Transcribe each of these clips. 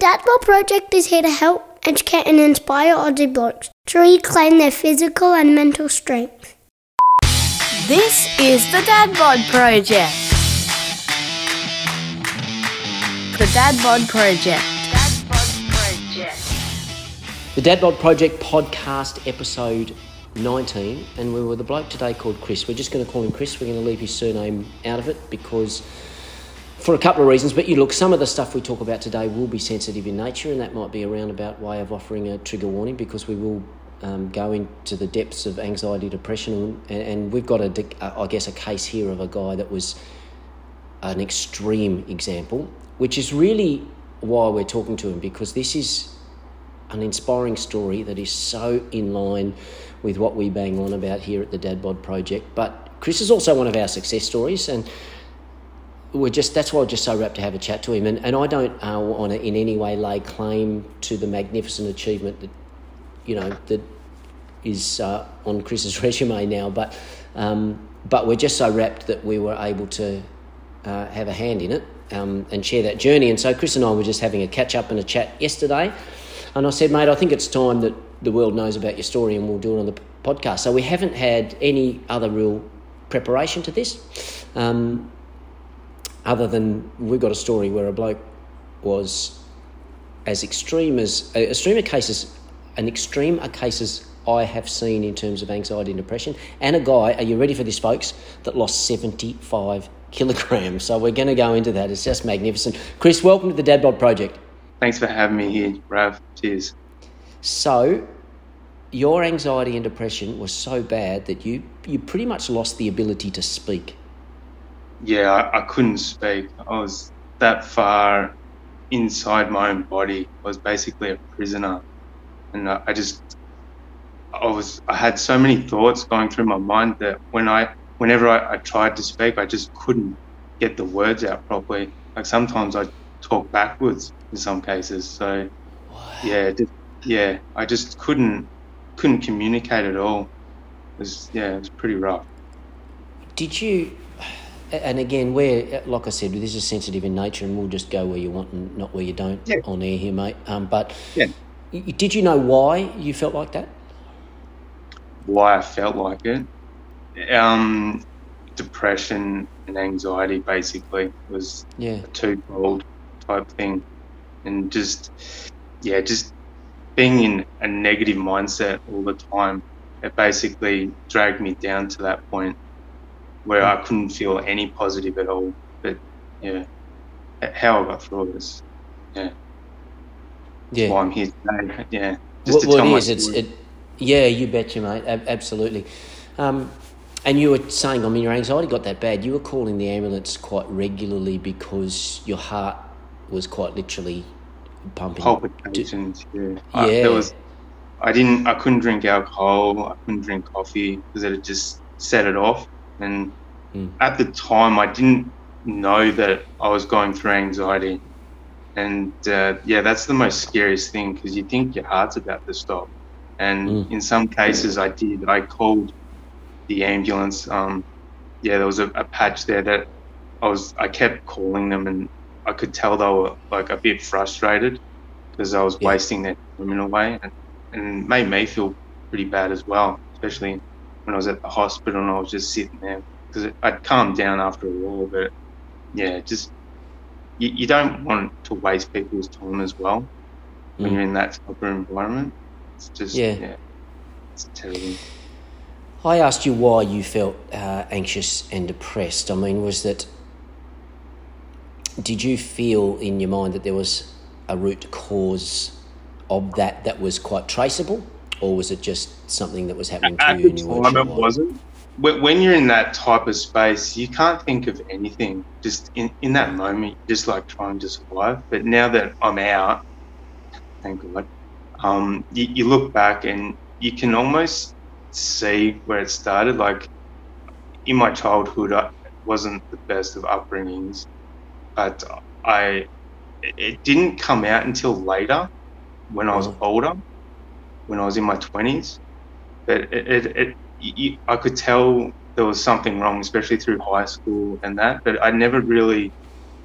Dad Bod Project is here to help, educate, and inspire Aussie blokes to reclaim their physical and mental strength. This is the Dad Bod Project. The Dad Bod Project. Dad Project. The Dad Bod Project podcast episode 19, and we were the bloke today called Chris. We're just going to call him Chris. We're going to leave his surname out of it because, for a couple of reasons. But you look, some of the stuff we talk about today will be sensitive in nature, and that might be a roundabout way of offering a trigger warning because we will um, go into the depths of anxiety, depression, and, and we've got a, I guess, a case here of a guy that was an extreme example, which is really why we're talking to him because this is an inspiring story that is so in line with what we bang on about here at the Dad Bod Project. But Chris is also one of our success stories, and we're just that's why we're just so rapt to have a chat to him. And, and I don't uh, want to in any way lay claim to the magnificent achievement that you know that is uh, on Chris's resume now, but um, but we're just so rapt that we were able to uh, have a hand in it um, and share that journey. And so Chris and I were just having a catch up and a chat yesterday, and I said, mate, I think it's time that the world knows about your story and we'll do it on the podcast. So we haven't had any other real preparation to this, um, other than we've got a story where a bloke was as extreme as uh, extreme a cases, an extreme a cases I have seen in terms of anxiety and depression, and a guy. Are you ready for this, folks? That lost seventy five kilograms. So we're going to go into that. It's just magnificent. Chris, welcome to the Dad Bod Project. Thanks for having me here, Rav. Cheers. So, your anxiety and depression was so bad that you you pretty much lost the ability to speak. Yeah, I, I couldn't speak. I was that far inside my own body. I was basically a prisoner, and I, I just I was I had so many thoughts going through my mind that when I whenever I, I tried to speak, I just couldn't get the words out properly. Like sometimes I talk backwards in some cases. So yeah, yeah, I just couldn't couldn't communicate at all. It was yeah, it was pretty rough. Did you? And again, where like I said, this is sensitive in nature, and we'll just go where you want and not where you don't Yeah. on air here, mate. Um, but Yeah. did you know why you felt like that? Why I felt like it, um, depression and anxiety basically was Yeah, a twofold type thing, and just yeah, just being in a negative mindset all the time. It basically dragged me down to that point where I couldn't feel any positive at all. But yeah, how I got through this, yeah, yeah. why I'm here today. Yeah, What, to what it is, it's it. Yeah, you betcha, mate. Ab- absolutely. Um, and you were saying, I mean, your anxiety got that bad. You were calling the ambulance quite regularly because your heart was quite literally pumping. palpitations. Yeah. Yeah. there was. I didn't. I couldn't drink alcohol. I couldn't drink coffee because it just set it off. And Mm. at the time, I didn't know that I was going through anxiety. And uh, yeah, that's the most scariest thing because you think your heart's about to stop. And Mm. in some cases, I did. I called the ambulance. Um, yeah, there was a, a patch there that I was. I kept calling them, and I could tell they were like a bit frustrated because I was Yeah. wasting their time in a way, and, and made me feel pretty bad as well, especially when I was at the hospital and I was just sitting there because I'd calmed down after a while, but yeah, just you, you don't want to waste people's time as well when Mm. you're in that type of environment. It's just Yeah. yeah, it's terrible. I asked you why you felt uh, anxious and depressed. I mean, was that. Did you feel in your mind that there was a root cause of that that was quite traceable? Or was it just something that was happening to At you the you weren't time, it wasn't. When you're in that type of space, you can't think of anything. Just in, in that moment, you're just like trying to survive. But now that I'm out, thank God, um, you, you look back and you can almost see where it started. Like in my childhood, I wasn't the best of upbringings, but I it- didn't come out until later when I was older, when I was in my twenties. But it, it, it you, I could tell there was something wrong, especially through high school and that. But I never really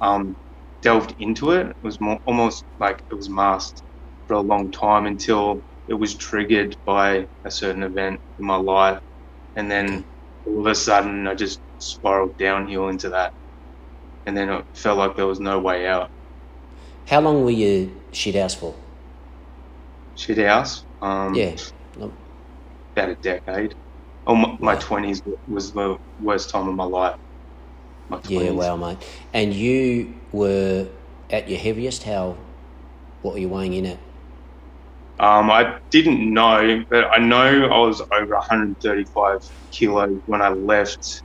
um, delved into it, it was more almost like it was masked for a long time until it was triggered by a certain event in my life, and then all of a sudden I just spiraled downhill into that, and then it felt like there was no way out. How long were you shit house for? Shit house. Um, Yeah. about a decade. Oh, my, my Wow. 20s was the worst time of my life. My 20s. Yeah, wow, mate. And you were at your heaviest. How? What were you weighing in at? Um, I didn't know, but I know I was over 135 kilos when I left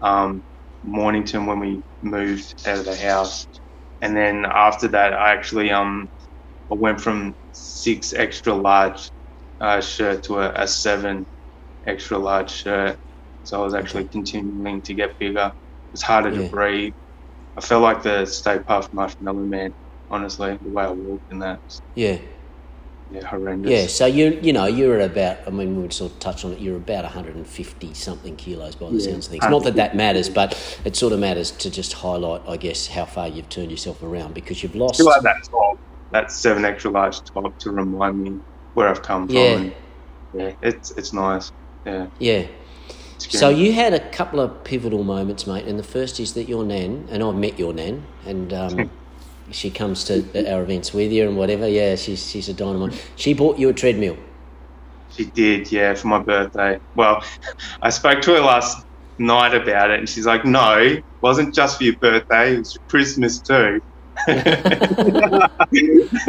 um, Mornington when we moved out of the house, and then after that, I actually um, I went from six extra large uh, shirt to a, a seven extra large shirt. So I was actually continuing to get bigger. It was harder Yeah. to breathe. I felt like the Stay Puft Marshmallow Man. Honestly, the way I walked in that, Yeah. yeah, horrendous. Yeah, so you you know you're at about I mean we would sort of touch on it. You're about 150 something kilos by the Yeah. sounds of things. Not that that matters, but it sort of matters to just highlight, I guess, how far you've turned yourself around because you've lost. still have that top, that seven extra large top to remind me where I've come from. Yeah. And, yeah, it's it's nice. Yeah. Yeah. So you had a couple of pivotal moments, mate, and the first is that your nan, and I've met your nan, and um, she comes to our events with you and whatever. Yeah, she's she's a dynamite. She bought you a treadmill. she did, yeah, for my birthday. Well, I spoke to her last night about it, and she's like, "No, it wasn't just for your birthday; it was for Christmas too."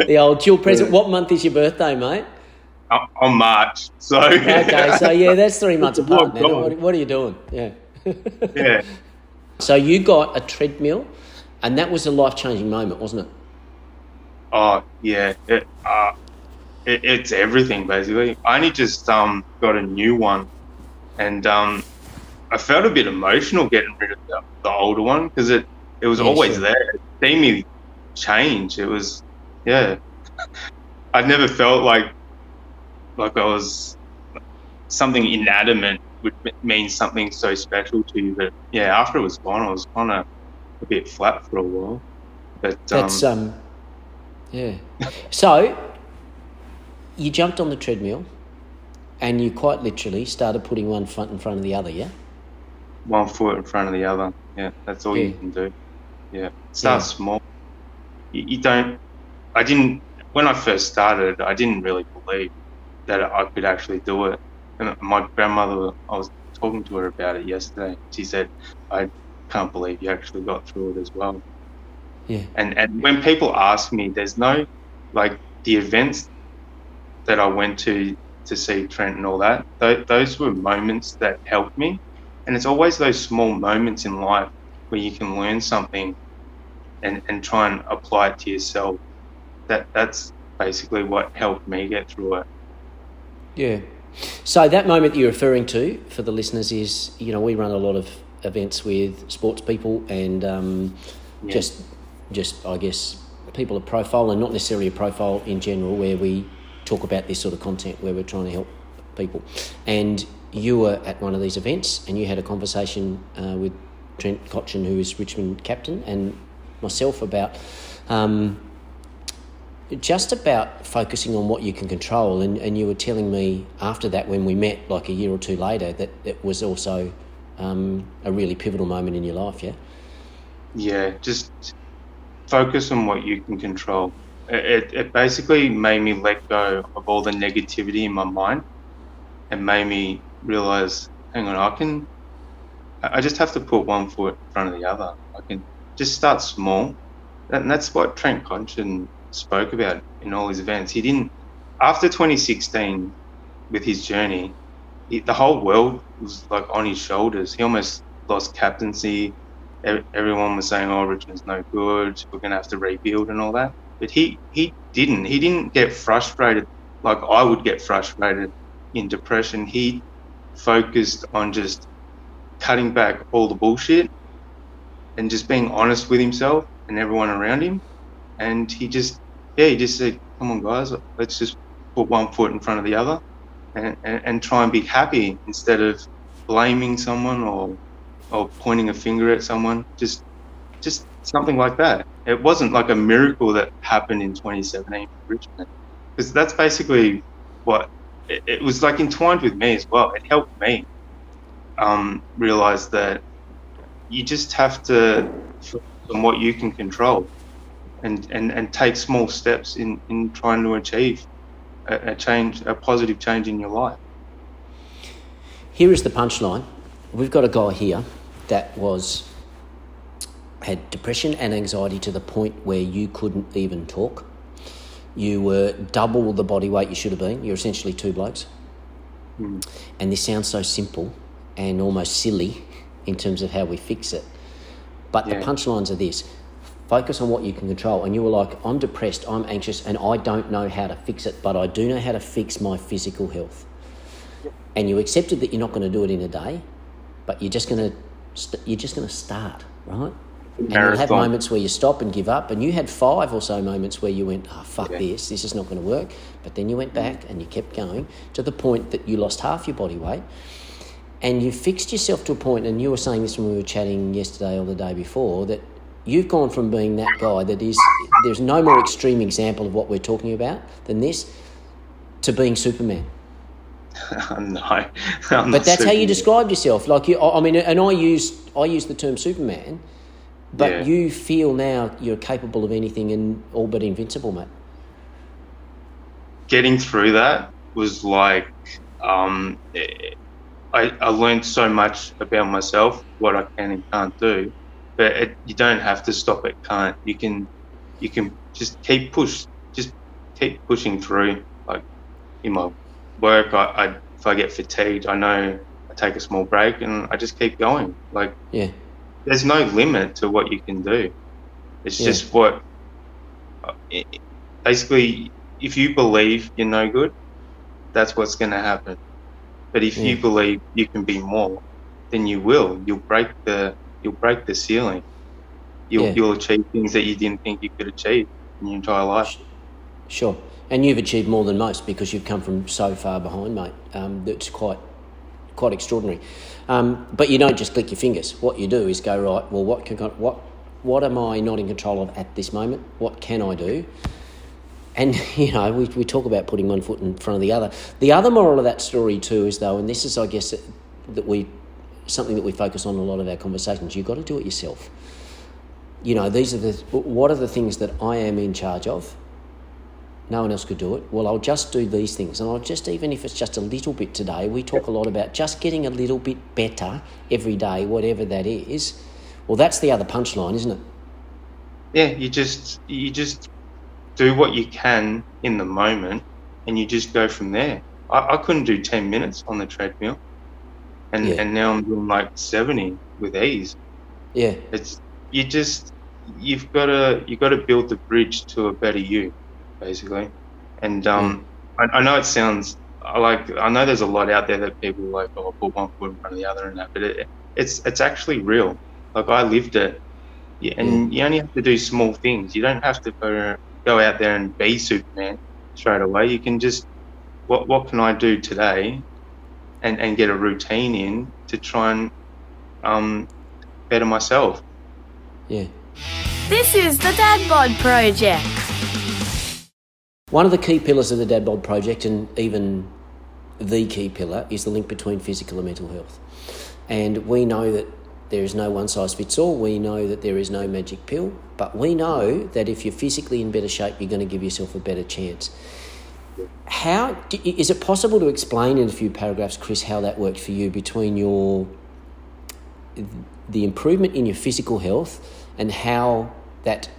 The old dual present. What month is your birthday, mate? on on March, so Okay, so yeah, that's three months apart. Now, what, what are you doing? Yeah. yeah, So you got a treadmill, and that was a life changing moment, wasn't it? Oh yeah, it, uh, it, it's everything basically. I only just um got a new one, and um I felt a bit emotional getting rid of the, the older one because it it was Yeah, always sure. there. It seen me change. It was yeah. I'd never felt like like I was something inanimate would mean something so special to you. But yeah, after it was gone, I was kind of a bit flat for a while. But um, That's um, yeah. So you jumped on the treadmill, and you quite literally started putting one foot in front of the other. Yeah. one foot in front of the other. Yeah, that's all Yeah. you can do. Yeah, start Yeah. small. You, you don't. I didn't when I first started. I didn't really believe that I could actually do it. And my grandmother, I was talking to her about it yesterday. She said, "I can't believe you actually got through it as well." Yeah. And and when people ask me, there's no like the events that I went to to see Trent and all that. Th- those were moments that helped me, and it's always those small moments in life where you can learn something and and try and apply it to yourself. That that's basically what helped me get through it. Yeah. So that moment that you're referring to for the listeners is, you know, we run a lot of events with sports people and um, Yeah. just, just I guess, people of profile and not necessarily a profile in general, where we talk about this sort of content where we're trying to help people. And you were at one of these events and you had a conversation uh, with Trent Cotchin, who is Richmond captain, and myself about. Um, just about focusing on what you can control and, and you were telling me after that when we met like a year or two later that it was also um, a really pivotal moment in your life yeah Yeah, just focus on what you can control. It, it, basically made me let go of all the negativity in my mind and made me realize, hang on, I can, I just have to put one foot in front of the other. I can just start small. And that's what Trent Cotchin spoke about in all his events. He didn't, after 2016, with his journey, he, the whole world was like on his shoulders. He almost lost captaincy everyone was saying, "Oh, Richmond's no good. We're going to have to rebuild and all that." But he he didn't. He didn't get frustrated like I would get frustrated in depression. He focused on just cutting back all the bullshit and just being honest with himself and everyone around him. And he just yeah, he just said, "Come on, guys, let's just put one foot in front of the other." And, and, and try and be happy instead of blaming someone or or pointing a finger at someone. Just just something like that. It wasn't like a miracle that happened in 2017 in Richmond, because that's basically what it, it, was like entwined with me as well. It helped me um, realize that you just have to focus on what you can control and, and, and take small steps in, in trying to achieve a, a change, a positive change in your life. Here is the punchline. We've got a guy here that was had depression and anxiety to the point where you couldn't even talk. You were double the body weight you should have been. You're essentially two blokes. Mm. And this sounds so simple and almost silly in terms of how we fix it. But Yeah. the punchlines are this focus on what you can control. And you were like, I'm depressed, I'm anxious, and I don't know how to fix it, but I do know how to fix my physical health. And you accepted that you're not going to do it in a day, but you're just going to st- you're just going to start, right? And you'll have moments where you stop and give up, and you had five or so moments where you went, "Oh fuck Yeah. this, this is not going to work." But then you went back and you kept going to the point that you lost half your body weight, and you fixed yourself to a. And you were saying this when we were chatting yesterday or the day before that you've gone from being that guy that is there's no more extreme example of what we're talking about than this to being Superman. no, I'm But that's how you Superman. described yourself. Like you, I I mean, and I use I use the term Superman, but Yeah. you feel now you're capable of anything and all but invincible, mate. getting through that was like um, I, I learned so much about myself, what I can and can't do. But it, you don't have to stop at can't. You can you can just keep push, just keep pushing through. Like in my work, I, I if I get fatigued, I know I take a small break and I just keep going. Like Yeah, there's no limit to what you can do. It's Yeah. just what, it- basically, if you believe you're no good, that's what's going to happen. But if you believe you can be more, then you will. You'll break the you'll break the ceiling. You'll Yeah. you'll achieve things that you didn't think you could achieve in your entire life. sure. And you've achieved more than most because you've come from so far behind, mate. Um, that's quite quite extraordinary. Um, but you don't just click your fingers. What you do is go right. Well, what can what what am I not in control of at this moment? What can I do? And you know, we, we talk about putting one foot in front of the other. The other moral of that story too is though, and this is, I guess, that, we something that we focus on a lot of our conversations. You've got to do it yourself. You know, these are the what are the things that I am in charge of. No one else could do it. Well, I'll just do these things, and I'll just even if it's just a little bit today. We talk a lot about just getting a little bit better every day, whatever that is. Well, that's the other punchline, isn't it? Yeah, you just you just do what you can in the moment, and you just go from there. I, I couldn't do ten minutes on the treadmill, and Yeah. and now I'm doing like seventy with ease. Yeah, It's you just you've got to you've got to build the bridge to a better you, basically. And um, I, I know it sounds like I know there's a lot out there that people like oh put one foot in front of the other and that, but it, it's it's actually real. Like I lived it, yeah, and you only have to do small things. You don't have to go go out there and be Superman straight away. You can just what what can I do today, and and get a routine in to try and um, better myself. yeah. This is the Dad Bod Project. One of the key pillars of the Dad Bod project, and even the key pillar, is the link between physical and mental health. And we know that there is no one size fits all. We know that there is no magic pill, but we know that if you're physically in better shape, you're going to give yourself a better chance. How do, is it possible to explain in a few paragraphs, Chris, how that worked for you between your the improvement in your physical health and how that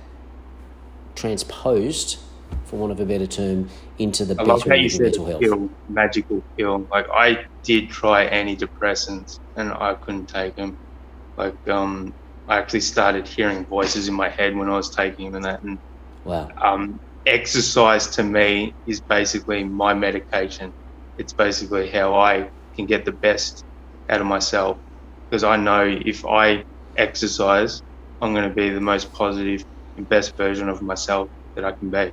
transposed, for want of a better term, into the I love how you of said mental health. pill, magical pill. Like I did try antidepressants and I couldn't take them. Like um, I actually started hearing voices in my head when I was taking them and that. And Wow. um, exercise to me is basically my medication. It's basically how I can get the best out of myself because I know if I exercise, I'm going to be the most positive and best version of myself that I can be.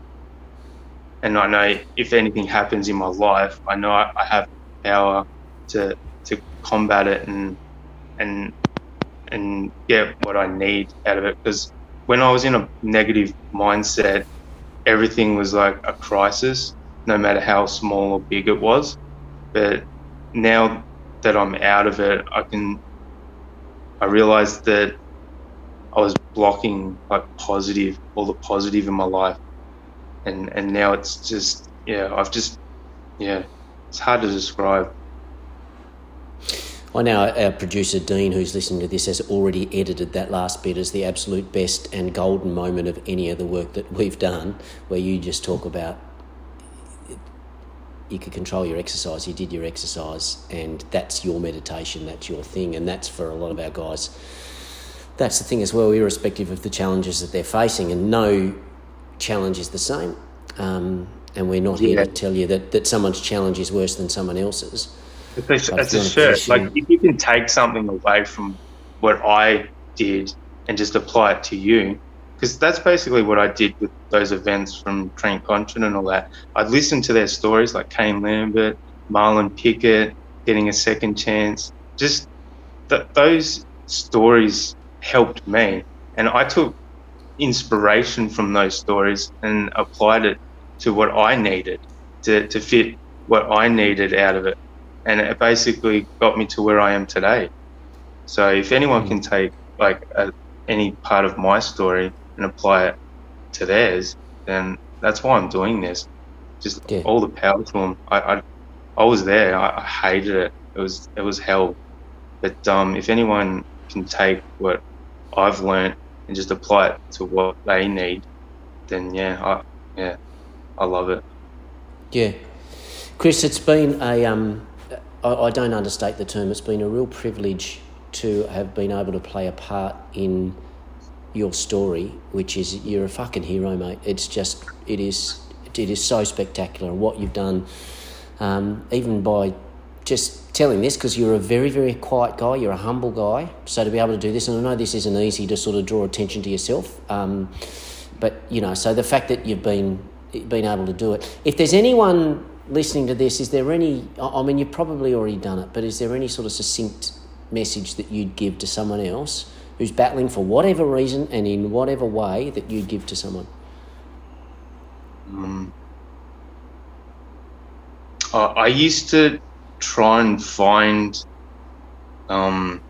And I know if anything happens in my life, I know I, I have power to to combat it and and and get what I need out of it because when I was in a negative mindset, everything was like a crisis, no matter how small or big it was. But now that I'm out of it, I can, I realized that I was blocking like positive, all the positive in my life. And, and now it's just, yeah, I've just, yeah, it's hard to describe. I know our producer Dean, who's listening to this, has already edited that last bit as the absolute best and golden moment of any of the work that we've done, where you just talk about you could control your exercise, you did your exercise, and that's your meditation, that's your thing, and that's for a lot of our guys. That's the thing as well, irrespective of the challenges that they're facing, and no challenge is the same. Um, and we're not here Yeah. to tell you that, that someone's challenge is worse than someone else's. It's a, it's a you're in a shirt. Like if you can take something away from what I did and just apply it to you, because that's basically what I did with those events from Trent Cotchin and all that. I'd listen to their stories like Kane Lambert, Marlon Pickett, getting a second chance. Just th- those stories helped me, and I took inspiration from those stories and applied it to what I needed to, to fit what I needed out of it and it basically got me to where I am today. So if anyone can take like a, any part of my story and apply it to theirs, then that's why I'm doing this. Just Yeah. all the power to them. I, I, I was there. I, I hated it. It was it was hell. But um, if anyone can take what I've learned and just apply it to what they need, then yeah, I yeah, I love it. Yeah. Chris, it's been a, um, I, I don't understate the term, it's been a real privilege to have been able to play a part in your story, which is you're a fucking hero, mate. It's just, it is, it is so spectacular. What you've done, um, even by just telling this, because you're a very, very quiet guy, you're a humble guy. So to be able to do this, and I know this isn't easy to sort of draw attention to yourself, um, but you know, so the fact that you've been been able to do it. If there's anyone listening to this, is there any? I mean, you've probably already done it, but is there any sort of succinct message that you'd give to someone else who's battling for whatever reason and in whatever way that you'd give to someone? Um, I I used to try and find. Um,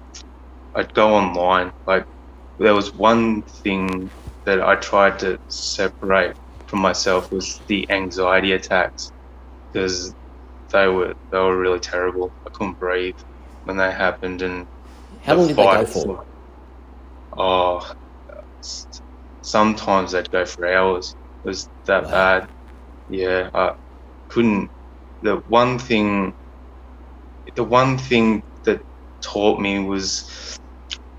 I'd go online. Like there was one thing that I tried to separate from myself was the anxiety attacks because they were they were really terrible. I couldn't breathe when they happened, and How long did they go for? Oh, sometimes they'd go for hours. It was that Wow. bad. Yeah, I couldn't. The one thing, the one thing that taught me was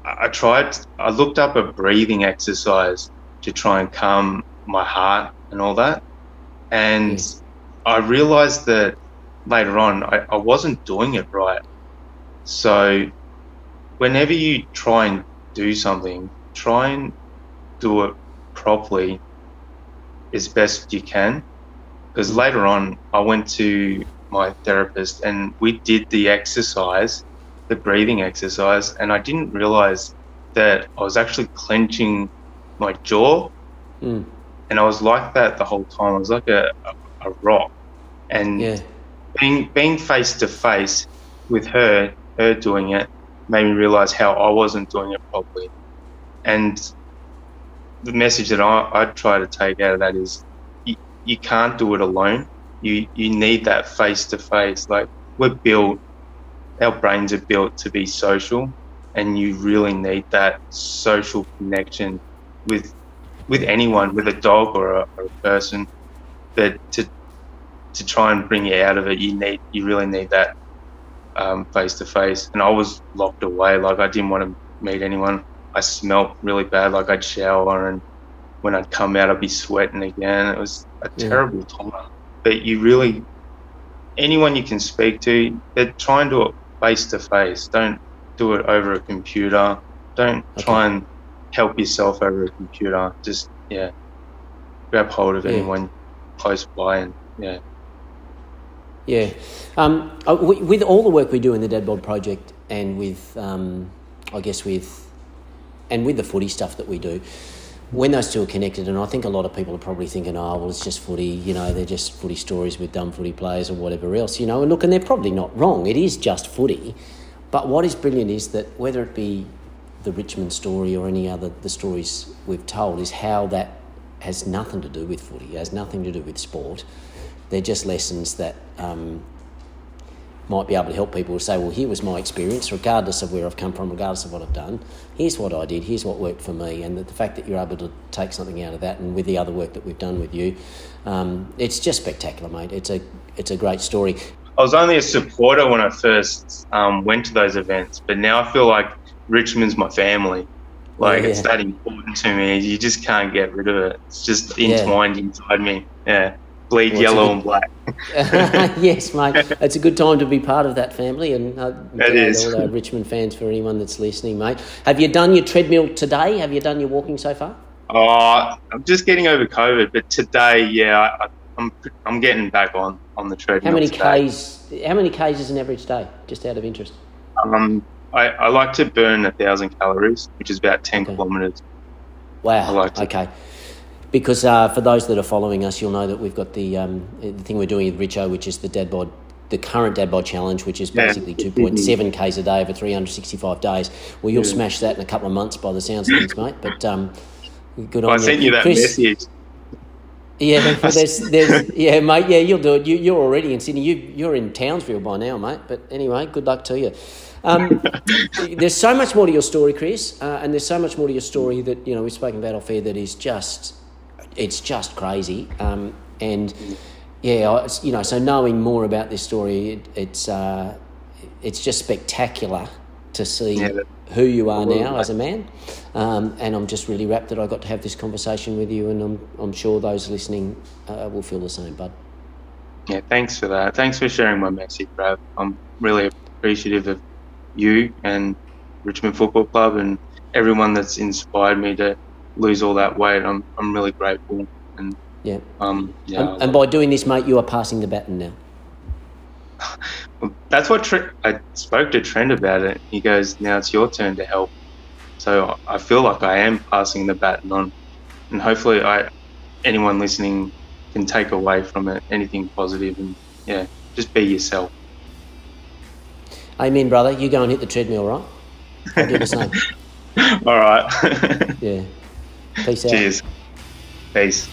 I tried. I looked up a breathing exercise to try and calm my heart and all that, and. I realized that later on I, I wasn't doing it right. So whenever you try and do something, try and do it properly as best you can. Because later on, I went to my therapist and we did the exercise, the breathing exercise, and I didn't realize that I was actually clenching my jaw. Mm. And I was like that the whole time. I was like a, a, a rock. And Yeah, being being face to face with her, her doing it, made me realize how I wasn't doing it properly. And the message that I, I try to take out of that is you, you can't do it alone. You you need that face to face. Like we're built our brains are built to be social and you really need that social connection with with anyone, with a dog or a, or a person. But to to try and bring you out of it, you need you really need that face to face. And I was locked away, like I didn't want to meet anyone. I smelt really bad, like I'd shower and when I'd come out, I'd be sweating again. It was a Yeah. terrible time. But you really, anyone you can speak to, they try and do it face to face. Don't do it over a computer. Don't Okay. try and help yourself over a computer. Just yeah, grab hold of Yeah. anyone close by and yeah. yeah. Um, uh, with all the work we do in the Dad Bod Project, and with, um, I guess with, and with the footy stuff that we do, when those two are connected, and I think a lot of people are probably thinking, oh, well, it's just footy, you know, they're just footy stories with dumb footy players or whatever else, you know. And look, and they're probably not wrong. It is just footy. But what is brilliant is that whether it be the Richmond story or any other the stories we've told, is how that has nothing to do with footy, has nothing to do with sport. They're just lessons that um, might be able to help people say, well, here was my experience, regardless of where I've come from, regardless of what I've done. Here's what I did, here's what worked for me. And the, the fact that you're able to take something out of that and with the other work that we've done with you, um, it's just spectacular, mate. It's a, it's a great story. I was only a supporter when I first um, went to those events, but now I feel like Richmond's my family. Like Yeah. it's that important to me. You just can't get rid of it. It's just entwined inside me. Yeah, bleed Well, yellow good- and black. yes, mate. It's a good time to be part of that family, and uh, It is. all Richmond fans for anyone that's listening, mate. Have you done your treadmill today? Have you done your walking so far? Oh, I'm just getting over COVID, but today, yeah, I, I'm I'm getting back on on the treadmill. How many today. k's? How many k's is an average day? Just out of interest. Um, I, I like to burn a thousand calories, which is about ten Okay. kilometers. Wow. I like to- okay. Because uh, for those that are following us, you'll know that we've got the um, the thing we're doing with Richo, which is the dad bod, the current dad bod challenge, which is Yeah. basically two point seven k's a day over three hundred sixty five days. Well, you'll smash that in a couple of months by the sounds of things, mate. But um, good on I you. sent you that Chris, message. Yeah, there's, there's, yeah, mate. Yeah, you'll do it. You, you're already in Sydney. You, you're in Townsville by now, mate. But anyway, good luck to you. Um, there's so much more to your story, Chris, uh, and there's so much more to your story that you know we've spoken about off air that is just, it's just crazy. Um, and yeah, I, you know, so knowing more about this story, it, it's uh, it's just spectacular to see Yeah, who you are now as a man. Um, and I'm just really rapt that I got to have this conversation with you, and I'm, I'm sure those listening uh, will feel the same, bud. Yeah, thanks for that. Thanks for sharing my message, Brad. I'm really appreciative of you and Richmond Football Club and everyone that's inspired me to lose all that weight. I'm I'm really grateful and Yeah. um yeah. And, and by doing this, mate, you are passing the baton now. that's what I spoke to Trent about it. He goes, "Now it's your turn to help." So I feel like I am passing the baton on, and hopefully, I anyone listening can take away from it anything positive and yeah, just be yourself. Amen, brother. You go and hit the treadmill, right? I'll do the same. All right. Yeah. Peace out. Cheers. Peace.